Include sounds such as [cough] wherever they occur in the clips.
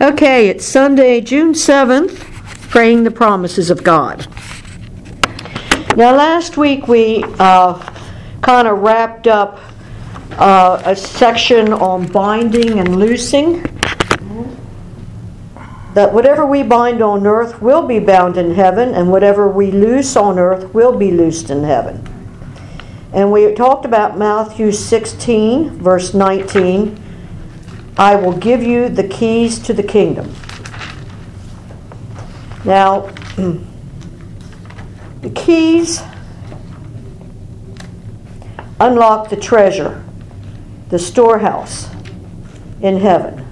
Okay, it's Sunday, June 7th, praying the promises of God. Now, last week we uh, kind of wrapped up uh, a section on binding and loosing. That whatever we bind on earth will be bound in heaven, and whatever we loose on earth will be loosed in heaven. And we talked about Matthew 16, verse 19 I will give you the keys to the kingdom. Now, [clears throat] the keys unlock the treasure, the storehouse in heaven.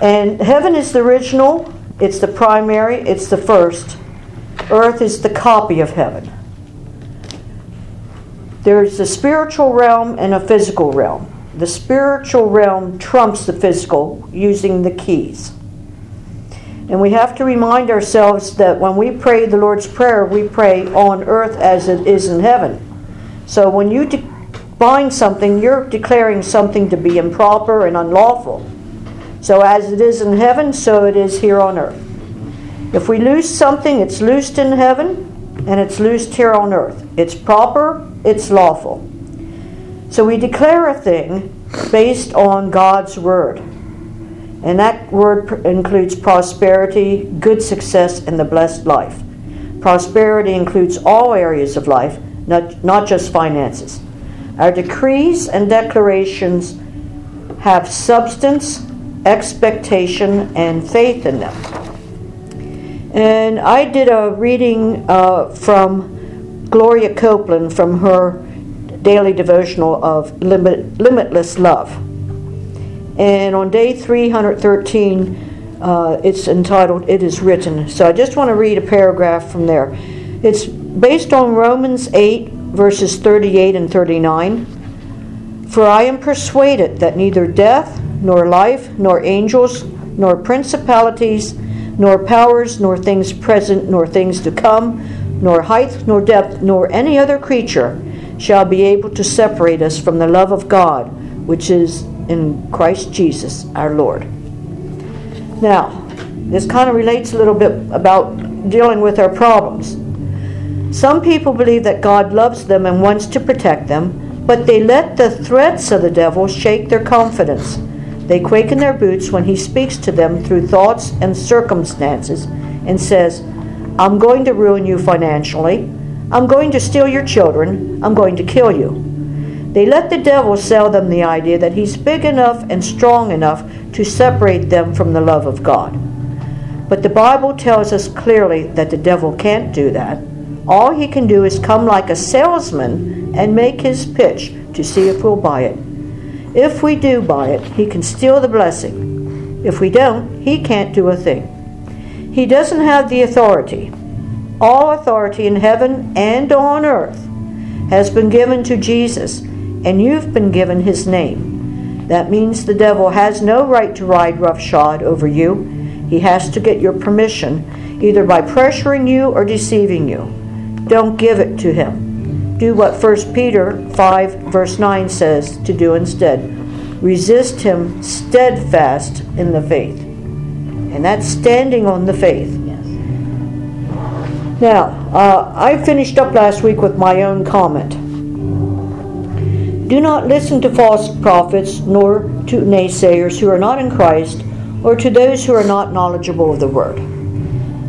And heaven is the original, it's the primary, it's the first. Earth is the copy of heaven. There's a spiritual realm and a physical realm the spiritual realm trumps the physical using the keys. And we have to remind ourselves that when we pray the Lord's Prayer, we pray on earth as it is in heaven. So when you de- bind something, you're declaring something to be improper and unlawful. So as it is in heaven, so it is here on earth. If we loose something, it's loosed in heaven and it's loosed here on earth. It's proper, it's lawful. So we declare a thing based on God's word. And that word pr- includes prosperity, good success, and the blessed life. Prosperity includes all areas of life, not, not just finances. Our decrees and declarations have substance, expectation, and faith in them. And I did a reading uh, from Gloria Copeland from her daily devotional of limit, Limitless Love. And on day 313, uh, it's entitled It Is Written. So I just want to read a paragraph from there. It's based on Romans 8, verses 38 and 39. For I am persuaded that neither death, nor life, nor angels, nor principalities, nor powers, nor things present, nor things to come, nor height, nor depth, nor any other creature shall be able to separate us from the love of God, which is in Christ Jesus our Lord. Now, this kind of relates a little bit about dealing with our problems. Some people believe that God loves them and wants to protect them, but they let the threats of the devil shake their confidence. They quake in their boots when he speaks to them through thoughts and circumstances and says, I'm going to ruin you financially. I'm going to steal your children. I'm going to kill you. They let the devil sell them the idea that he's big enough and strong enough to separate them from the love of God. But the Bible tells us clearly that the devil can't do that. All he can do is come like a salesman and make his pitch to see if we'll buy it. If we do buy it, he can steal the blessing. If we don't, he can't do a thing. He doesn't have the authority. All authority in heaven and on earth has been given to Jesus, and you've been given his name. That means the devil has no right to ride roughshod over you. He has to get your permission, either by pressuring you or deceiving you. Don't give it to him. Do what 1 Peter 5, verse 9 says to do instead resist him steadfast in the faith. And that's standing on the faith. Now, uh, I finished up last week with my own comment. Do not listen to false prophets nor to naysayers who are not in Christ or to those who are not knowledgeable of the Word.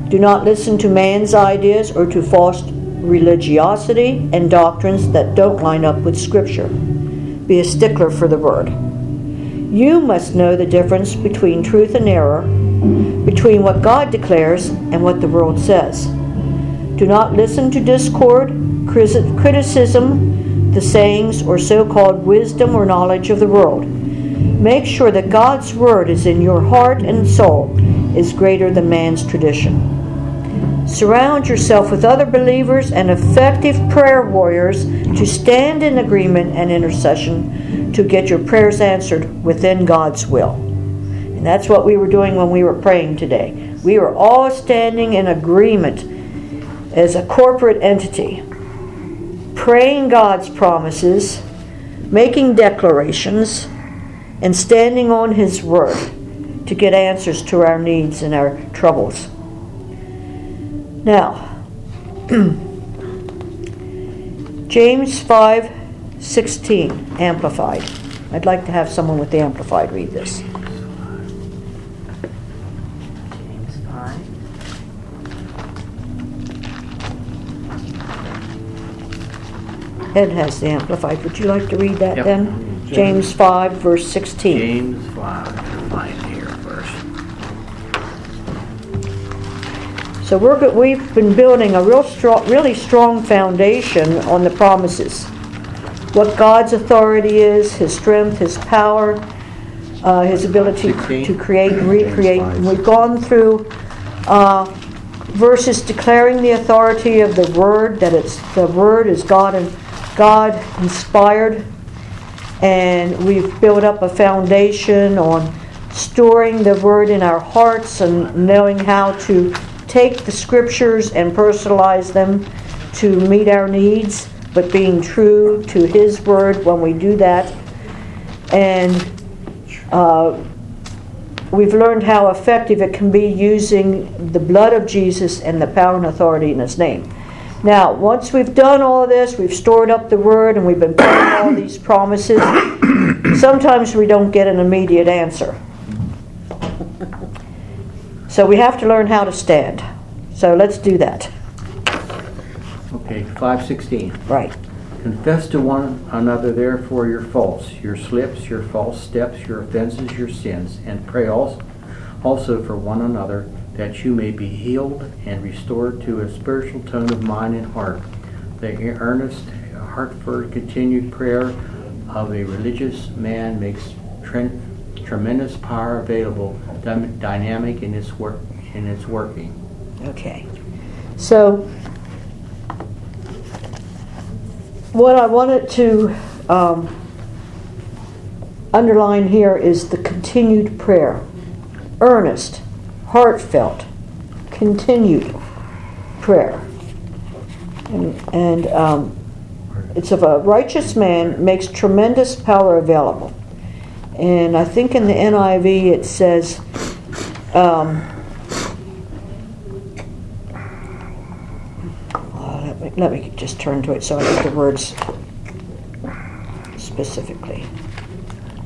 Do not listen to man's ideas or to false religiosity and doctrines that don't line up with Scripture. Be a stickler for the Word. You must know the difference between truth and error, between what God declares and what the world says. Do not listen to discord, criticism, the sayings, or so called wisdom or knowledge of the world. Make sure that God's word is in your heart and soul is greater than man's tradition. Surround yourself with other believers and effective prayer warriors to stand in agreement and intercession to get your prayers answered within God's will. And that's what we were doing when we were praying today. We were all standing in agreement as a corporate entity, praying God's promises, making declarations, and standing on His Word to get answers to our needs and our troubles. Now, [clears throat] James 5 16, Amplified. I'd like to have someone with the Amplified read this. James 5. Ed has the Amplified. Would you like to read that Yep. then? James 5, verse 16. James 5, find it here first. So we're go- we've been building a real strong, really strong foundation on the promises. What God's authority is, His strength, His power, uh, His ability Sixteen. to create and recreate. And we've gone through uh, verses declaring the authority of the Word, that it's the Word is God and God inspired, and we've built up a foundation on storing the word in our hearts and knowing how to take the scriptures and personalize them to meet our needs, but being true to His word when we do that. And uh, we've learned how effective it can be using the blood of Jesus and the power and authority in His name. Now, once we've done all this, we've stored up the word and we've been praying all [coughs] these promises, sometimes we don't get an immediate answer. So we have to learn how to stand. So let's do that. Okay, 516. Right. Confess to one another therefore your faults, your slips, your false steps, your offenses, your sins, and pray also, also for one another that you may be healed and restored to a spiritual tone of mind and heart. The earnest, heartfelt, continued prayer of a religious man makes tre- tremendous power available, dy- dynamic in its work in its working. Okay. So, what I wanted to um, underline here is the continued prayer. Earnest, heartfelt, continued prayer. And, and um, it's of a righteous man makes tremendous power available. And I think in the NIV it says, um, let, me, let me just turn to it so I get the words specifically.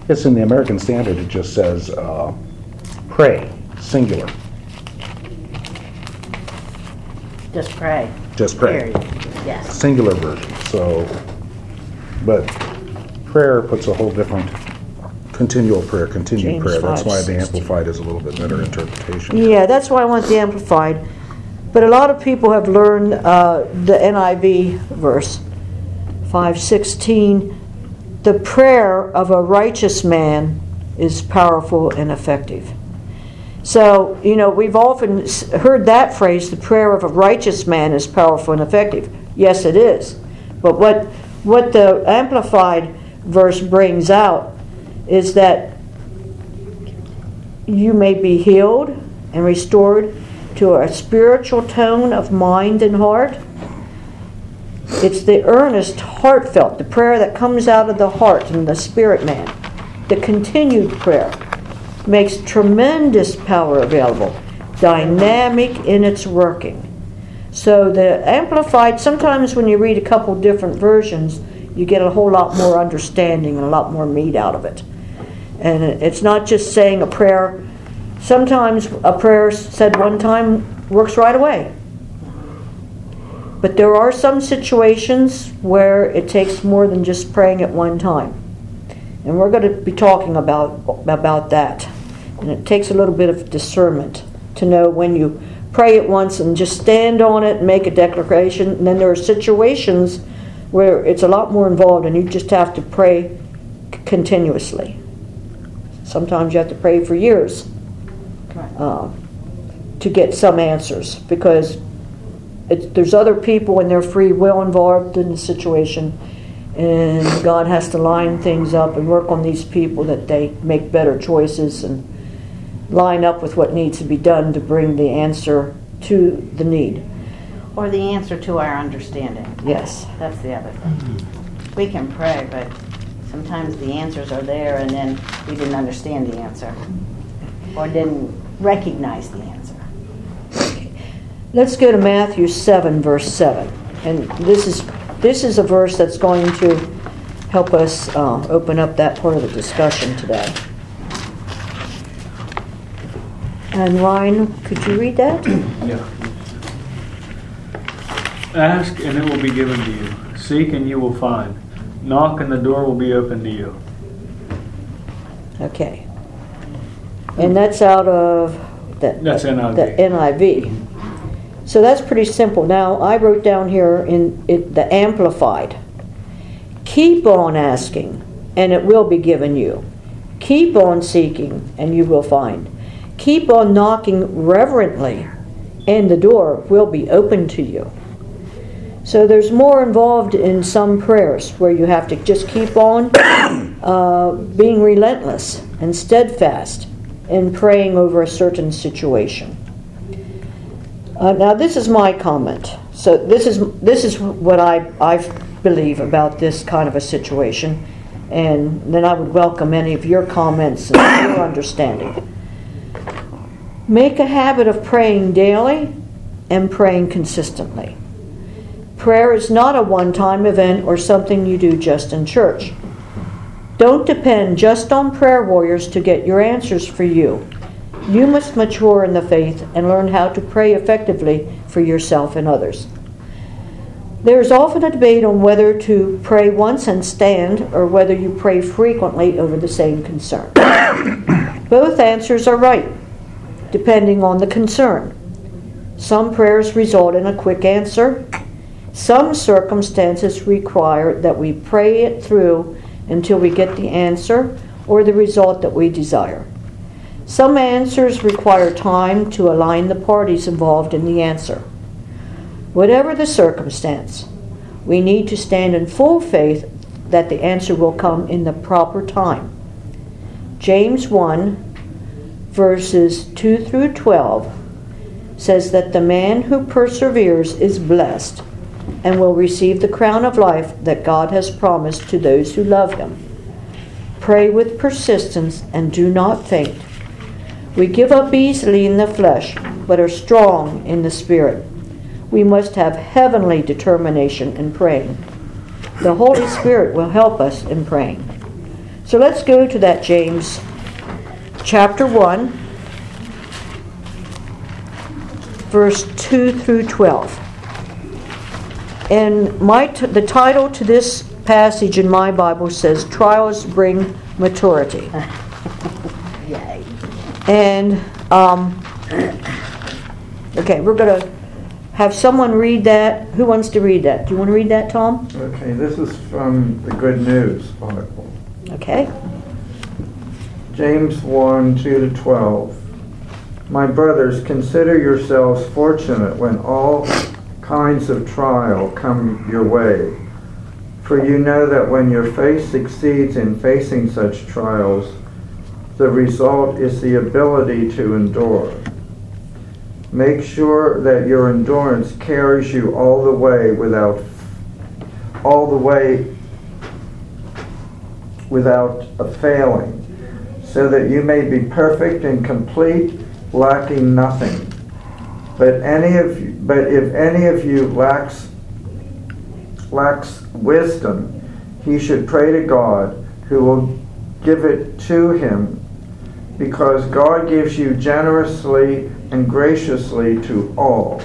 Yes, in the American Standard, it just says, uh, pray, singular, Just pray. just pray. Period. Yes. Singular version, so, but prayer puts a whole different, continual prayer, continued James prayer. That's five, why the sixteen. Amplified is a little bit better interpretation. Yeah, that's why I want the Amplified. But a lot of people have learned uh, the NIV verse, 516. The prayer of a righteous man is powerful and effective. So, you know, we've often heard that phrase, the prayer of a righteous man is powerful and effective. Yes, it is. But what, what the Amplified verse brings out is that you may be healed and restored to a spiritual tone of mind and heart. It's the earnest, heartfelt, the prayer that comes out of the heart and the spirit man. The continued prayer makes tremendous power available, dynamic in its working. So the Amplified, sometimes when you read a couple different versions, you get a whole lot more understanding and a lot more meat out of it. And it's not just saying a prayer. Sometimes a prayer said one time works right away. But there are some situations where it takes more than just praying at one time. And we're going to be talking about, about that. And it takes a little bit of discernment to know when you pray it once and just stand on it and make a declaration. And then there are situations where it's a lot more involved and you just have to pray c- continuously. Sometimes you have to pray for years uh, to get some answers because it, there's other people and their free will involved in the situation, and God has to line things up and work on these people that they make better choices and line up with what needs to be done to bring the answer to the need. Or the answer to our understanding. Yes. That's the other thing. We can pray, but sometimes the answers are there and then we didn't understand the answer. Or didn't recognize the answer. Let's go to Matthew 7, verse 7. And this is, this is a verse that's going to help us uh, open up that part of the discussion today. And Ryan, could you read that? Yeah. Ask and it will be given to you. Seek and you will find. Knock and the door will be open to you. Okay. And that's out of the, That's NIV. the NIV. So that's pretty simple. Now, I wrote down here in it, the Amplified. Keep on asking, and it will be given you. Keep on seeking, and you will find. Keep on knocking reverently, and the door will be open to you. So there's more involved in some prayers where you have to just keep on [coughs] uh, being relentless and steadfast in praying over a certain situation. Uh, now, this is my comment. So this is this is what I I believe about this kind of a situation, and then I would welcome any of your comments and your [coughs] understanding. Make a habit of praying daily and praying consistently. Prayer is not a one time event or something you do just in church. Don't depend just on prayer warriors to get your answers for you. You must mature in the faith and learn how to pray effectively for yourself and others. There is often a debate on whether to pray once and stand or whether you pray frequently over the same concern. [coughs] Both answers are right, depending on the concern. Some prayers result in a quick answer, some circumstances require that we pray it through until we get the answer or the result that we desire. Some answers require time to align the parties involved in the answer. Whatever the circumstance, we need to stand in full faith that the answer will come in the proper time. James 1, verses 2 through 12, says that the man who perseveres is blessed and will receive the crown of life that God has promised to those who love Him. Pray with persistence and do not faint. We give up easily in the flesh, but are strong in the Spirit. We must have heavenly determination in praying. The Holy Spirit will help us in praying. So let's go to that James chapter 1, verse 2 through 12. And my t- the title to this passage in my Bible says Trials Bring Maturity. [laughs] Yay. And, um, okay, we're going to have someone read that. Who wants to read that? Do you want to read that, Tom? Okay, this is from the Good News Bible. Okay. James 1 2 to 12. My brothers, consider yourselves fortunate when all kinds of trial come your way. For you know that when your faith succeeds in facing such trials, the result is the ability to endure. Make sure that your endurance carries you all the way without all the way without a failing, so that you may be perfect and complete, lacking nothing. But any of you, but if any of you lacks lacks wisdom, he should pray to God, who will give it to him, because God gives you generously and graciously to all.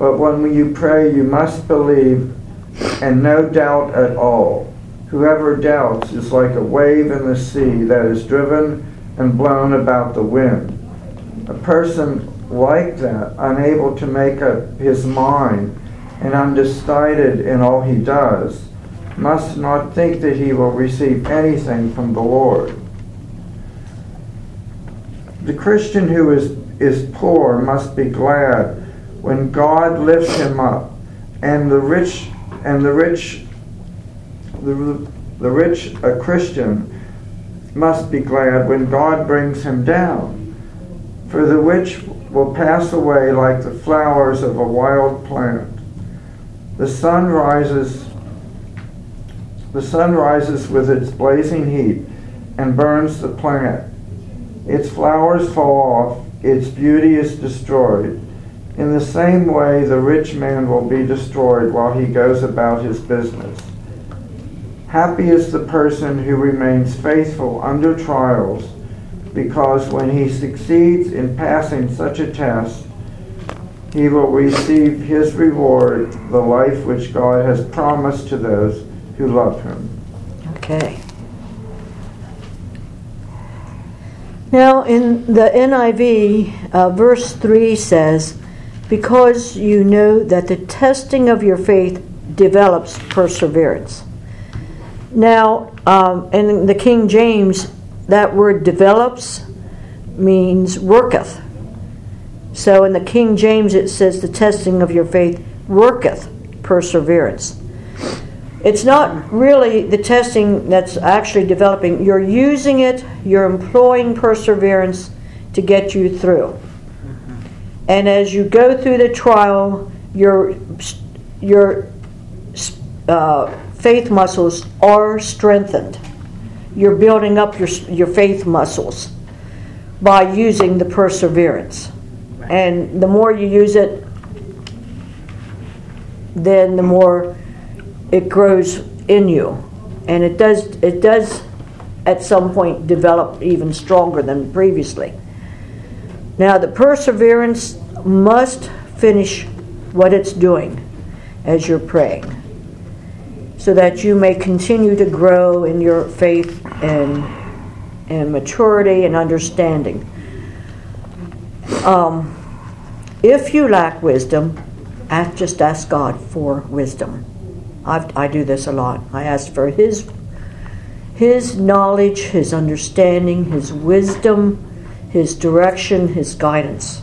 But when you pray, you must believe and no doubt at all. Whoever doubts is like a wave in the sea that is driven and blown about the wind. A person like that, unable to make up his mind and undecided in all he does, must not think that he will receive anything from the Lord. the Christian who is, is poor must be glad when God lifts him up, and the rich and the rich the, the rich a Christian must be glad when God brings him down. For the rich will pass away like the flowers of a wild plant. The sun rises the sun rises with its blazing heat and burns the plant. Its flowers fall off, its beauty is destroyed. In the same way, the rich man will be destroyed while he goes about his business. Happy is the person who remains faithful under trials, because when he succeeds in passing such a test, he will receive his reward, the life which God has promised to those who love him. Okay. Now, in the NIV, uh, verse 3 says, Because you know that the testing of your faith develops perseverance. Now, um, in the King James, that word develops means worketh. So in the King James, it says, The testing of your faith worketh perseverance. It's not really the testing that's actually developing. You're using it, you're employing perseverance to get you through. And as you go through the trial, your, your uh, faith muscles are strengthened. You're building up your, your faith muscles by using the perseverance. And the more you use it, then the more it grows in you. And it does, it does at some point develop even stronger than previously. Now, the perseverance must finish what it's doing as you're praying so that you may continue to grow in your faith and, and maturity and understanding. Um, if you lack wisdom, ask, just ask God for wisdom. I've, I do this a lot. I ask for His, His knowledge, His understanding, His wisdom, His direction, His guidance.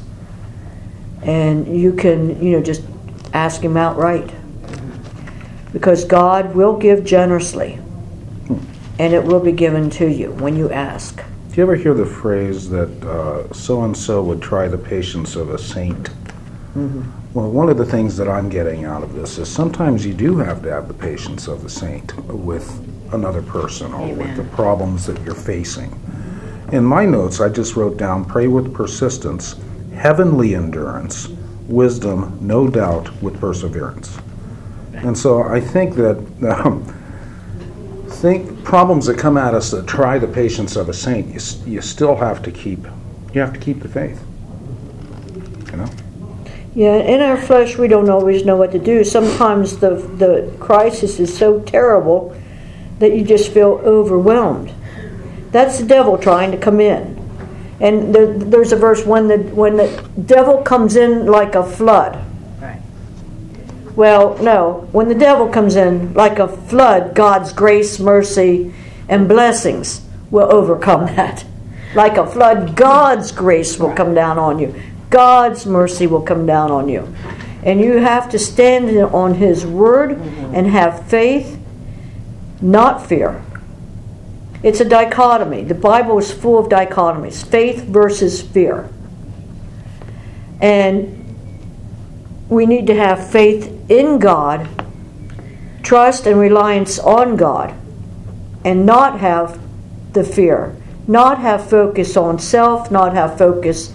And you can, you know, just ask Him outright. Because God will give generously, and it will be given to you when you ask. Do you ever hear the phrase that so and so would try the patience of a saint? Mm-hmm. Well, one of the things that I'm getting out of this is sometimes you do have to have the patience of the saint with another person or Amen. with the problems that you're facing. In my notes, I just wrote down pray with persistence, heavenly endurance, wisdom, no doubt, with perseverance. And so I think that um, think problems that come at us that try the patience of a saint, you, you still have to keep you have to keep the faith. You know. Yeah, in our flesh, we don't always know what to do. Sometimes the the crisis is so terrible that you just feel overwhelmed. That's the devil trying to come in. And there, there's a verse when the when the devil comes in like a flood. Well, no. When the devil comes in like a flood, God's grace, mercy, and blessings will overcome [laughs] that. Like a flood, God's grace will come down on you. God's mercy will come down on you. And you have to stand on His word and have faith, not fear. It's a dichotomy. The Bible is full of dichotomies faith versus fear. And we need to have faith in God, trust and reliance on God, and not have the fear, not have focus on self, not have focus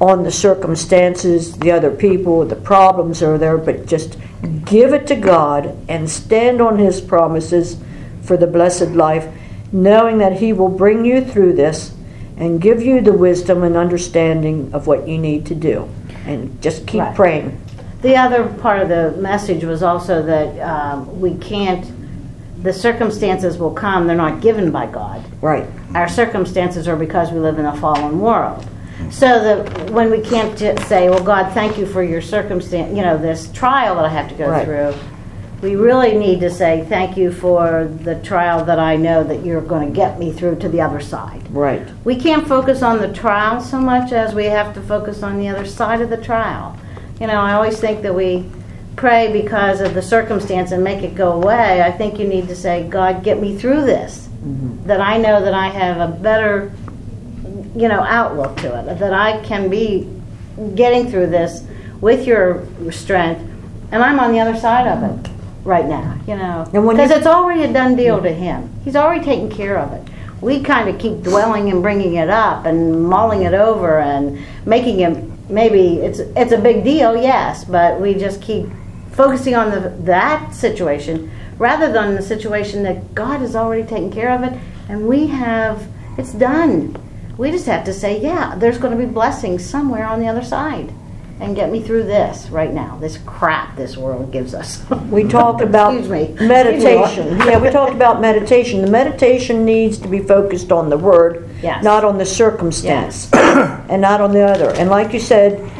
on the circumstances, the other people, the problems are there, but just give it to God and stand on His promises for the blessed life, knowing that He will bring you through this and give you the wisdom and understanding of what you need to do. And just keep right. praying. The other part of the message was also that um, we can't, the circumstances will come, they're not given by God. Right. Our circumstances are because we live in a fallen world. So that when we can't say, well, God, thank you for your circumstance, you know, this trial that I have to go Right. through, we really need to say thank you for the trial that I know that you're going to get me through to the other side. Right. We can't focus on the trial so much as we have to focus on the other side of the trial. You know, I always think that we pray because of the circumstance and make it go away. I think you need to say, God, get me through this. That I know that I have a better, you know, outlook to it. That I can be getting through this with your strength, and I'm on the other side of it right now. You know, because it's already a done deal to Him. He's already taken care of it. We kind of keep dwelling and bringing it up and mulling it over and making it maybe it's it's a big deal, yes, but we just keep focusing on the, that situation rather than the situation that God has already taken care of it and we have it's done. We just have to say, yeah, there's going to be blessings somewhere on the other side and get me through this right now. This crap this world gives us. [laughs] We talked about Excuse me. meditation. Yeah, we talked about meditation. The meditation needs to be focused on the word, Yes. not on the circumstance, [coughs] and not on the other. And like you said,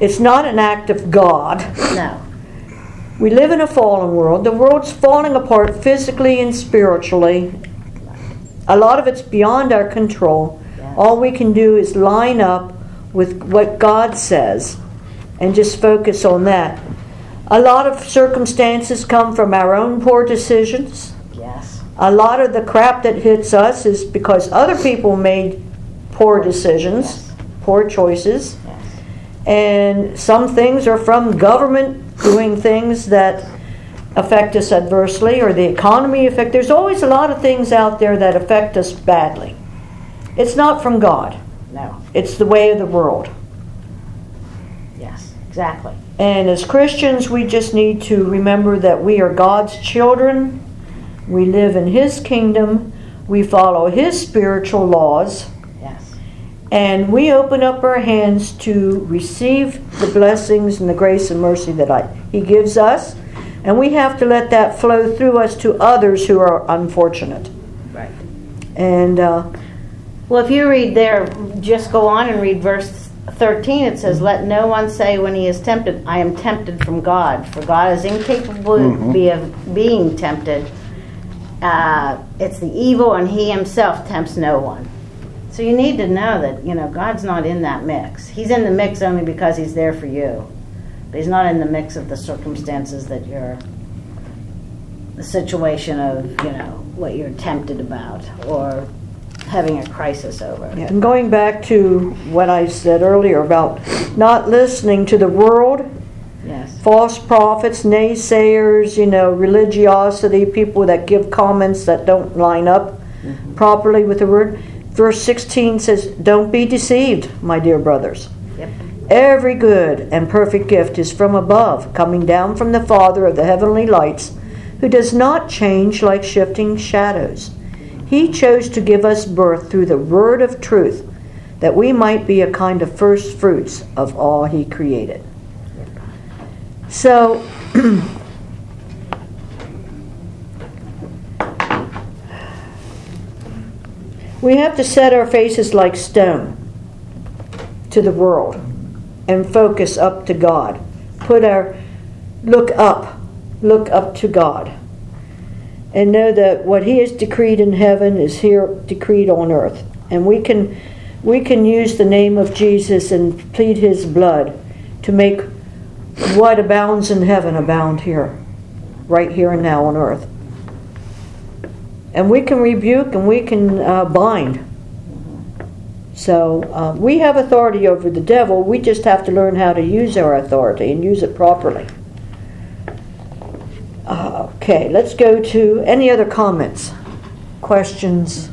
it's not an act of God. no. We live in a fallen world. The world's falling apart physically and spiritually. A lot of it's beyond our control. All we can do is line up with what God says and just focus on that. A lot of circumstances come from our own poor decisions. Yes. A lot of the crap that hits us is because other people made poor decisions, Yes. poor choices. Yes. And some things are from government doing things that affect us adversely or the economy affect. There's always a lot of things out there that affect us badly. It's not from God. No. It's the way of the world. Yes. Exactly. And as Christians, we just need to remember that we are God's children. We live in His kingdom. We follow His spiritual laws. Yes. And we open up our hands to receive the blessings and the grace and mercy that I, He gives us. And we have to let that flow through us to others who are unfortunate. Right. And uh, Well, if you read there, just go on and read verse 13. It says, Let no one say when he is tempted, I am tempted from God, for God is incapable be of being tempted. Uh, it's the evil, and he himself tempts no one. So you need to know that, you know, God's not in that mix. He's in the mix only because he's there for you. But he's not in the mix of the circumstances that you're, the situation of, you know, what you're tempted about or having a crisis over. Yeah, And going back to what I said earlier about not listening to the world, Yes. false prophets, naysayers, you know, religiosity, people that give comments that don't line up mm-hmm. properly with the word. Verse 16 says, Don't be deceived, my dear brothers. Yep. Every good and perfect gift is from above, coming down from the Father of the heavenly lights, who does not change like shifting shadows. He chose to give us birth through the word of truth, that we might be a kind of first fruits of all He created. So, [clears throat] we have to set our faces like stone to the world and focus up to God. Put our look up, look up to God. And know that what he has decreed in heaven is here decreed on earth. And we can we can use the name of Jesus and plead his blood to make what abounds in heaven abound here, right here and now on earth. And we can rebuke and we can uh, bind. So uh, we have authority over the devil. We just have to learn how to use our authority and use it properly. Okay, let's go to any other comments, questions.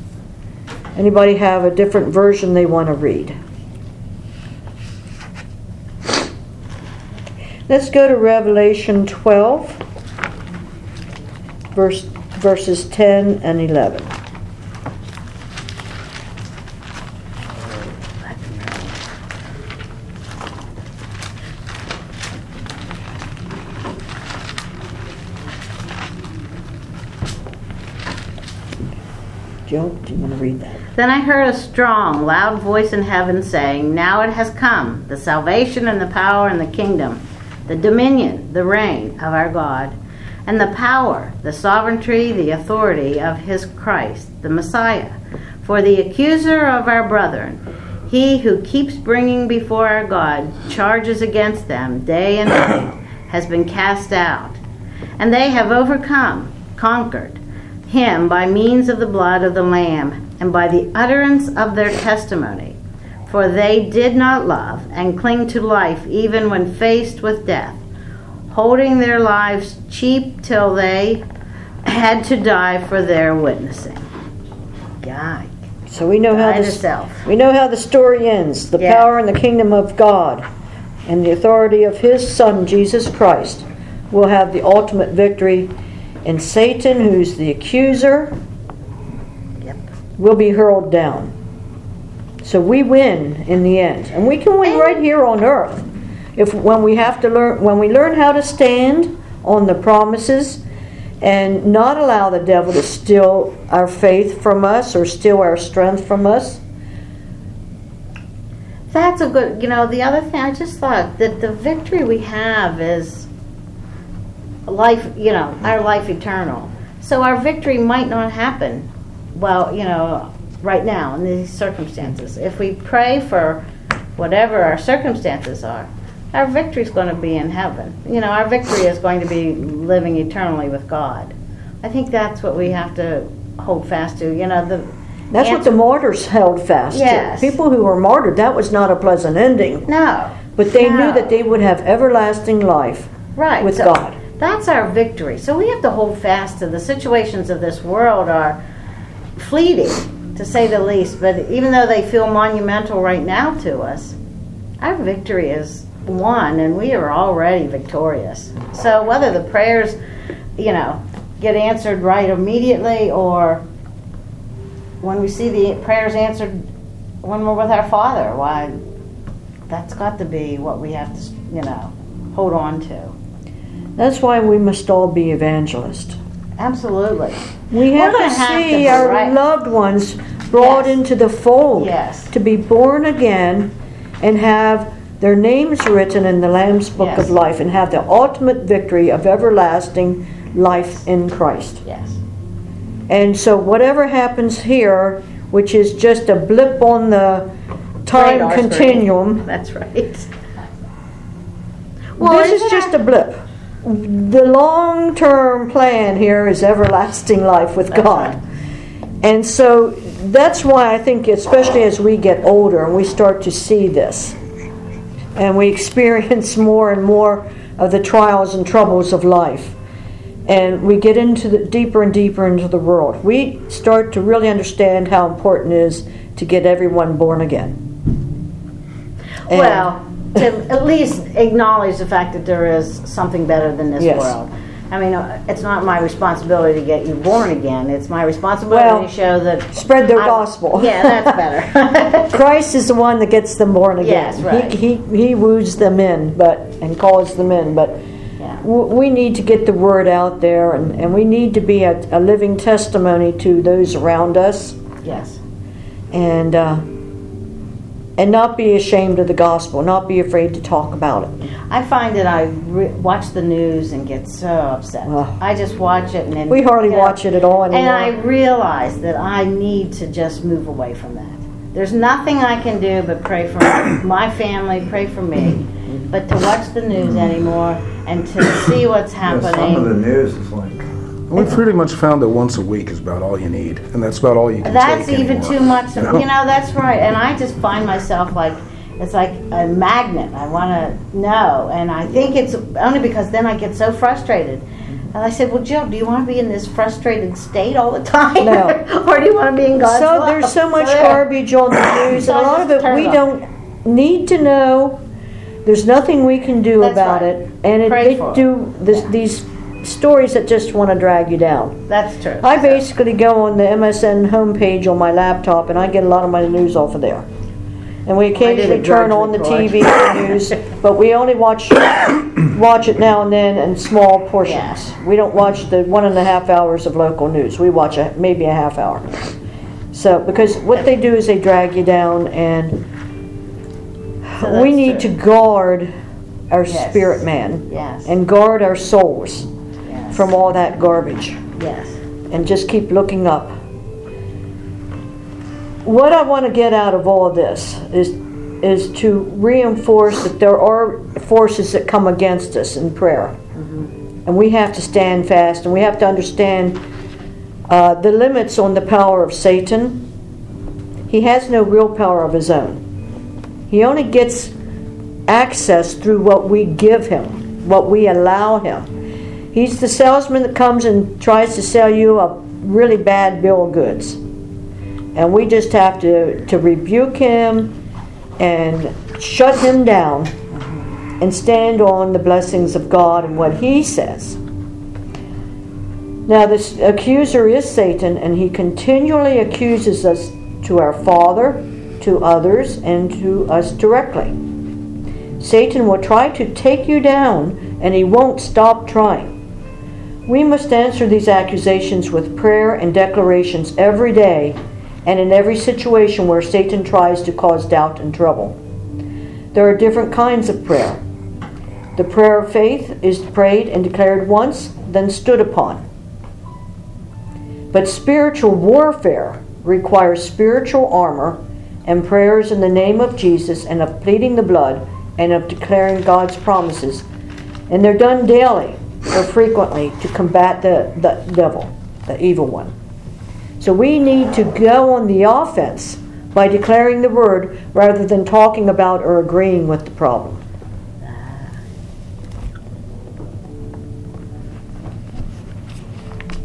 Anybody have a different version they want to read? Let's go to Revelation 12, verse, verses 10 and 11. Jill, do you want to read that? Then I heard a strong, loud voice in heaven saying, Now it has come, the salvation and the power and the kingdom, the dominion, the reign of our God, and the power, the sovereignty, the authority of his Christ, the Messiah. For the accuser of our brethren, he who keeps bringing before our God charges against them day and night, has been cast out. And they have overcome, conquered him by means of the blood of the Lamb and by the utterance of their testimony. For they did not love and cling to life even when faced with death, holding their lives cheap till they had to die for their witnessing. God. So we know how this, we know how the story ends. The Yeah. power and the kingdom of God and the authority of his son Jesus Christ will have the ultimate victory and Satan who's the accuser. Will be hurled down. So we win in the end. And we can win right here on earth. If when we have to learn when we learn how to stand on the promises and not allow the devil to steal our faith from us or steal our strength from us. That's a good, you know, the other thing I just thought that the victory we have is life, you know, our life eternal. So our victory might not happen, well, you know, right now in these circumstances. If we pray for whatever our circumstances are, our victory is going to be in heaven. You know, our victory is going to be living eternally with God. I think that's what we have to hold fast to. You know, the That's what the martyrs held fast Yes. to. People who were martyred, that was not a pleasant ending. no, But they knew that they would have everlasting life right with so God. That's our victory. So we have to hold fast to the situations of this world are fleeting, to say the least. But even though they feel monumental right now to us, our victory is won, and we are already victorious. So whether the prayers, you know, get answered right immediately, or when we see the prayers answered when we're with our Father, why, that's got to be what we have to, you know, hold on to. That's why we must all be evangelists. Absolutely. We have gonna have see our right? loved ones brought Yes. into the fold, Yes. to be born again and have their names written in the Lamb's Book Yes. of Life and have the ultimate victory of everlasting life in Christ. Yes. And so, whatever happens here, which is just a blip on the time Radar screen. continuum, That's right. this is just a blip. The long term plan here is everlasting life with God. right. And so that's why I think, especially as we get older and we start to see this, and we experience more and more of the trials and troubles of life, and we get into the deeper and deeper into the world, we start to really understand how important it is to get everyone born again. And- well, to at least acknowledge the fact that there is something better than this Yes. world. I mean, uh, it's not my responsibility to get you born again. It's my responsibility Well, to show that spread their I- gospel. Yeah, that's better. [laughs] Christ is the one that gets them born again. Yes, right. He, he, he woos them in, but and calls them in. But Yeah. w- we need to get the word out there, and, and we need to be a, a living testimony to those around us, yes. and uh, and not be ashamed of the gospel, not be afraid to talk about it. I find that I re- watch the news and get so upset. Ugh. I just watch it and then We hardly you know, watch it at all anymore. And anymore. I realize that I need to just move away from that. There's nothing I can do but pray for [coughs] my family, pray for me. But to watch the news anymore and to see what's Yeah, Some of the happening, news is like, We pretty much found that once a week is about all you need, and that's about all you can do. that's take even anymore. too much. You You know? know, that's right. And I just find myself like, it's like a magnet. I want to know. And I think it's only because then I get so frustrated. And I said, well, Jill, do you want to be in this frustrated state all the [laughs] time? No. [laughs] or do you want to be in God's so love? there's so [laughs] much there. garbage on the news, So and a I lot of it we off. don't need to know. There's nothing we can do That's about right. it, and it, Pray they it. do this, these stories that just want to drag you down. That's true. I basically go on the MSN homepage on my laptop, and I get a lot of my news off of there. And we occasionally turn on the report. TV news, [laughs] but we only watch watch it now and then in small portions. Yeah. We don't watch the one and a half hours of local news. We watch a, maybe a half hour. So because what they do is they drag you down, and So we need true. to guard our Yes. spirit man Yes. and guard our souls. Yes. From all that garbage Yes. and just keep looking up. What I want to get out of all this is is to reinforce that there are forces that come against us in prayer, and we have to stand fast, and we have to understand uh, the limits on the power of Satan. He has no real power of his own. He only gets access through what we give him, what we allow him. He's the salesman that comes and tries to sell you a really bad bill of goods. And we just have to, to rebuke him and shut him down and stand on the blessings of God and what he says. Now, this accuser is Satan, and he continually accuses us to our Father, to others, and to us directly. Satan will try to take you down, and he won't stop trying. We must answer these accusations with prayer and declarations every day and in every situation where Satan tries to cause doubt and trouble. There are different kinds of prayer. The prayer of faith is prayed and declared once, then stood upon. But spiritual warfare requires spiritual armor and prayers in the name of Jesus and of pleading the blood and of declaring God's promises. And they're done daily or frequently to combat the, the devil, the evil one. So we need to go on the offense by declaring the word rather than talking about or agreeing with the problem.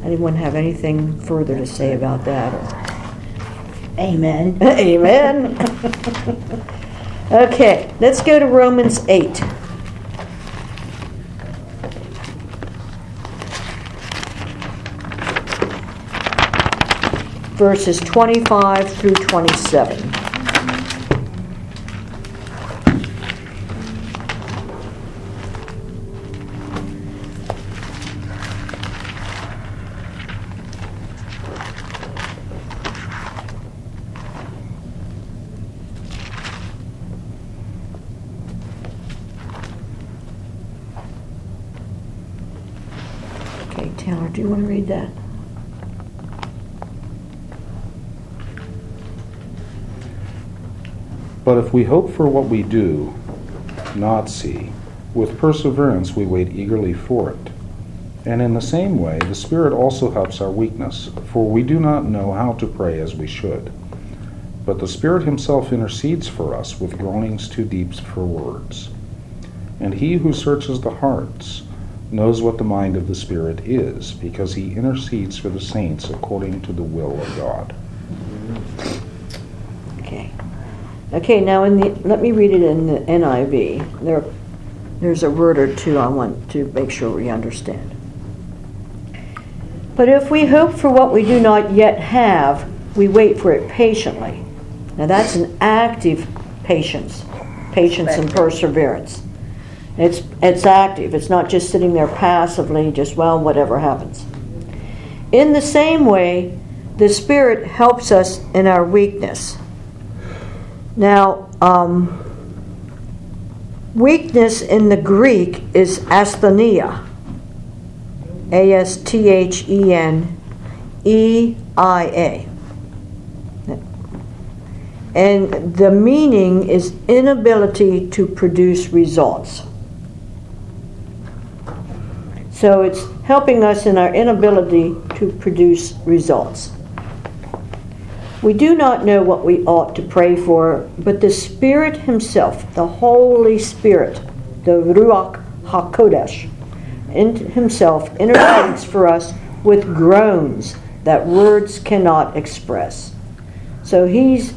Anyone have anything further to say about that? Or? Amen. [laughs] Amen. [laughs] okay, let's go to Romans 8. Verses 25 through 27. Okay, Taylor, do you want to read that? But if we hope for what we do not see, with perseverance we wait eagerly for it. And in the same way, the Spirit also helps our weakness, for we do not know how to pray as we should. But the Spirit Himself intercedes for us with groanings too deep for words. And He who searches the hearts knows what the mind of the Spirit is, because He intercedes for the saints according to the will of God. Okay. Okay, now in the let me read it in the NIV. There there's a word or two I want to make sure we understand. But if we hope for what we do not yet have, we wait for it patiently. Now that's an active patience, patience and perseverance. It's it's active. It's not just sitting there passively, just well, whatever happens. In the same way, the Spirit helps us in our weakness. Now, um, weakness in the Greek is asthenia. A S T H E N E I A. And the meaning is inability to produce results. So it's helping us in our inability to produce results. We do not know what we ought to pray for, but the Spirit Himself, the Holy Spirit, the Ruach HaKodesh, in Himself intercedes for us with groans that words cannot express. So He's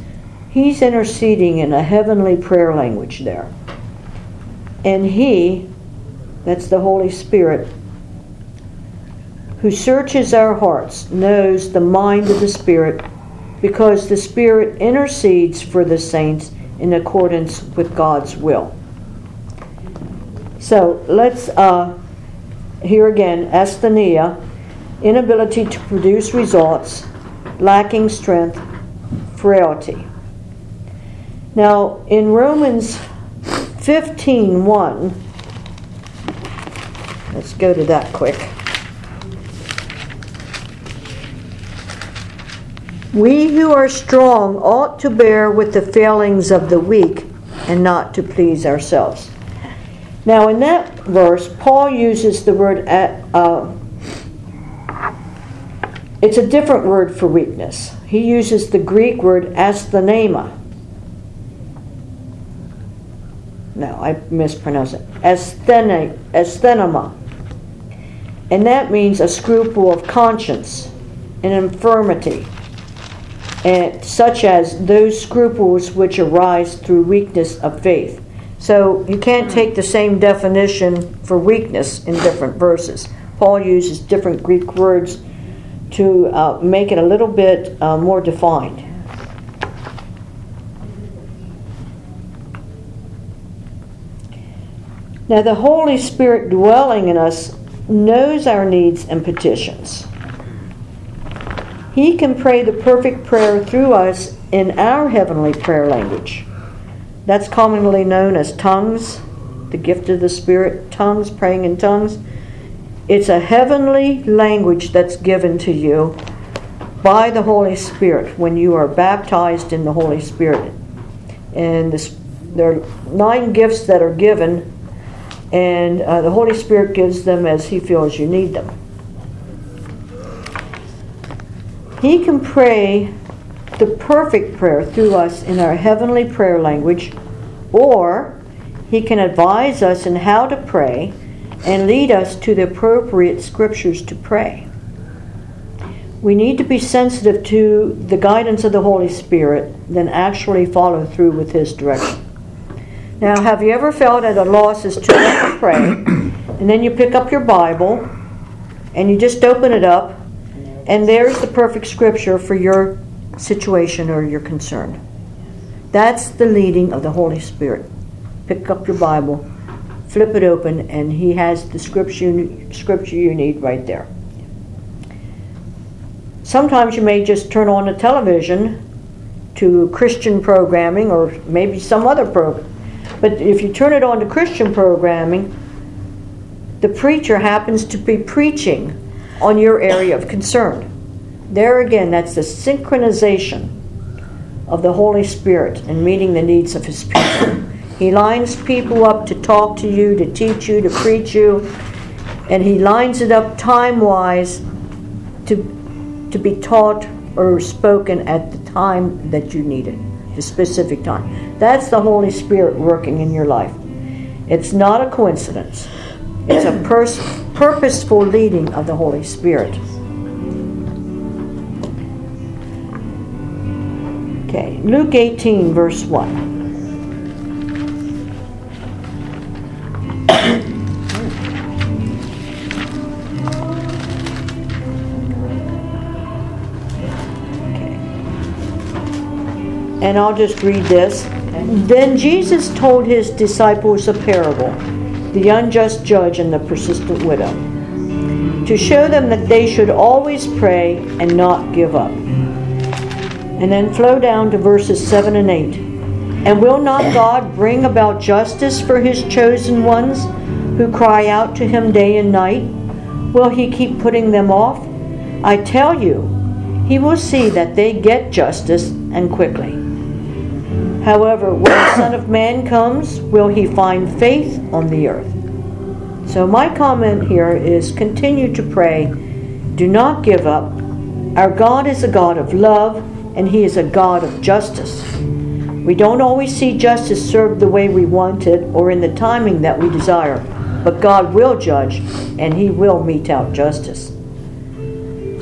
He's interceding in a heavenly prayer language there. And He, that's the Holy Spirit, who searches our hearts, knows the mind of the Spirit because the Spirit intercedes for the saints in accordance with God's will. So let's, uh, here again, asthenia, inability to produce results, lacking strength, frailty. Now, in Romans 15 1, let's go to that quick. We who are strong ought to bear with the failings of the weak and not to please ourselves. Now, in that verse, Paul uses the word, uh, it's a different word for weakness. He uses the Greek word asthenema. No, I mispronounced it. Asthenema. And that means a scruple of conscience, an infirmity, and such as those scruples which arise through weakness of faith. So you can't take the same definition for weakness in different verses. Paul uses different Greek words to uh, make it a little bit uh, more defined. Now, the Holy Spirit dwelling in us knows our needs and petitions. He can pray the perfect prayer through us in our heavenly prayer language. That's commonly known as tongues, the gift of the Spirit, tongues, praying in tongues. It's a heavenly language that's given to you by the Holy Spirit when you are baptized in the Holy Spirit. And this, there are nine gifts that are given, and uh, the Holy Spirit gives them as He feels you need them. He can pray the perfect prayer through us in our heavenly prayer language, or He can advise us in how to pray and lead us to the appropriate scriptures to pray. We need to be sensitive to the guidance of the Holy Spirit, then actually follow through with His direction. Now, have you ever felt at a loss as to what to pray, and then you pick up your Bible and you just open it up and there's the perfect scripture for your situation or your concern. That's the leading of the Holy Spirit. Pick up your Bible, flip it open, and He has the scripture, you need right there. Sometimes you may just turn on the television to Christian programming or maybe some other program. But if you turn it on to Christian programming, the preacher happens to be preaching on your area of concern. There again, that's the synchronization of the Holy Spirit and meeting the needs of His people. He lines people up to talk to you, to teach you, to preach you, and He lines it up time wise to, to be taught or spoken at the time that you need it, the specific time. That's the Holy Spirit working in your life. It's not a coincidence, it's a pers- purposeful leading of the Holy Spirit. Okay, Luke 18, verse 1. and I'll just read this. Then Jesus told his disciples a parable the unjust judge and the persistent widow, to show them that they should always pray and not give up. And then flow down to verses 7 and 8. And will not God bring about justice for his chosen ones who cry out to him day and night? Will he keep putting them off? I tell you, he will see that they get justice and quickly. However, when the Son of Man comes, will he find faith on the earth? So, my comment here is continue to pray. Do not give up. Our God is a God of love, and He is a God of justice. We don't always see justice served the way we want it or in the timing that we desire, but God will judge, and He will mete out justice.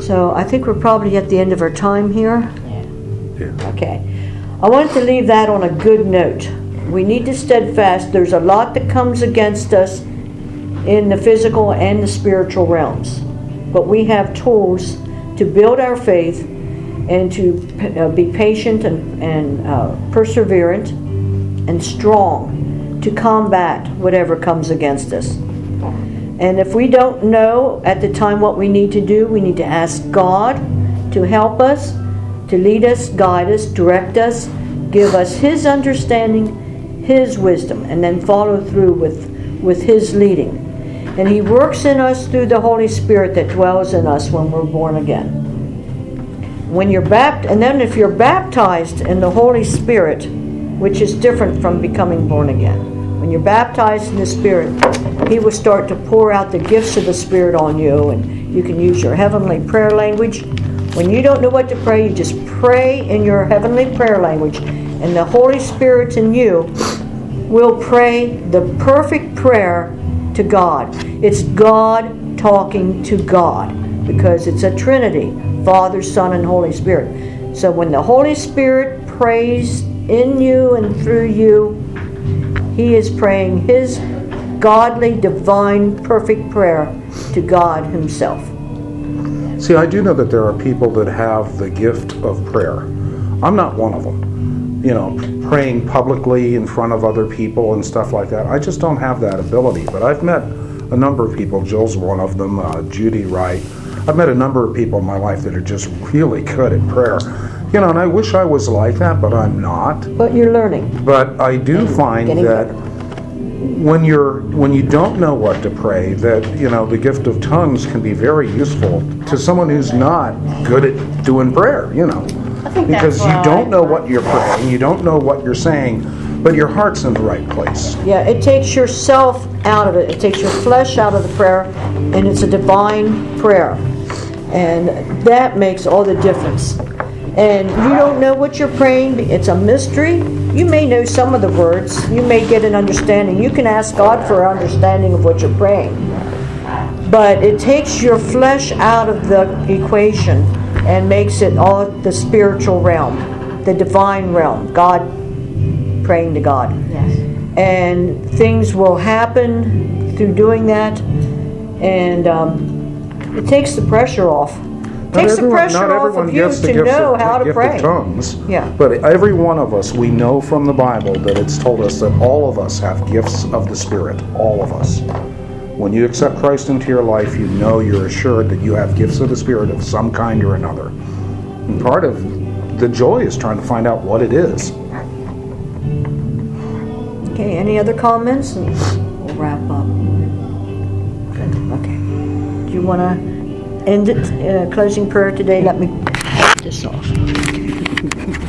So, I think we're probably at the end of our time here. Yeah. Okay. I wanted to leave that on a good note. We need to steadfast. There's a lot that comes against us in the physical and the spiritual realms. But we have tools to build our faith and to uh, be patient and, and uh, perseverant and strong to combat whatever comes against us. And if we don't know at the time what we need to do, we need to ask God to help us to lead us, guide us, direct us, give us His understanding, His wisdom, and then follow through with, with His leading. And He works in us through the Holy Spirit that dwells in us when we're born again. when you're bapt, and then if you're baptized in the Holy Spirit, which is different from becoming born again. When you're baptized in the Spirit, He will start to pour out the gifts of the Spirit on you, and you can use your heavenly prayer language. When you don't know what to pray, you just pray in your heavenly prayer language, and the Holy Spirit in you will pray the perfect prayer to God. It's God talking to God because it's a Trinity Father, Son, and Holy Spirit. So when the Holy Spirit prays in you and through you, He is praying His godly, divine, perfect prayer to God Himself. See, I do know that there are people that have the gift of prayer. I'm not one of them. You know, praying publicly in front of other people and stuff like that. I just don't have that ability. But I've met a number of people. Jill's one of them, uh, Judy Wright. I've met a number of people in my life that are just really good at prayer. You know, and I wish I was like that, but I'm not. But you're learning. But I do find that better. When you're when you don't know what to pray, that you know the gift of tongues can be very useful to someone who's not good at doing prayer. You know, because you don't know what you're praying, you don't know what you're saying, but your heart's in the right place. Yeah, it takes yourself out of it. It takes your flesh out of the prayer, and it's a divine prayer. And that makes all the difference. And you don't know what you're praying, it's a mystery. You may know some of the words, you may get an understanding. You can ask God for an understanding of what you're praying. But it takes your flesh out of the equation and makes it all the spiritual realm, the divine realm, God praying to God Yes. and things will happen through doing that, and um, it takes the pressure off. Takes the everyone- pressure not off of you to know of- how to pray. Tongues. Yeah. But every one of us, we know from the Bible that it's told us that all of us have gifts of the Spirit. All of us. When you accept Christ into your life, you know you're assured that you have gifts of the Spirit of some kind or another. And part of the joy is trying to find out what it is. Okay, any other comments? And we'll wrap up. Good, Okay. Do you want to end it, uh, closing prayer today? Let me this off.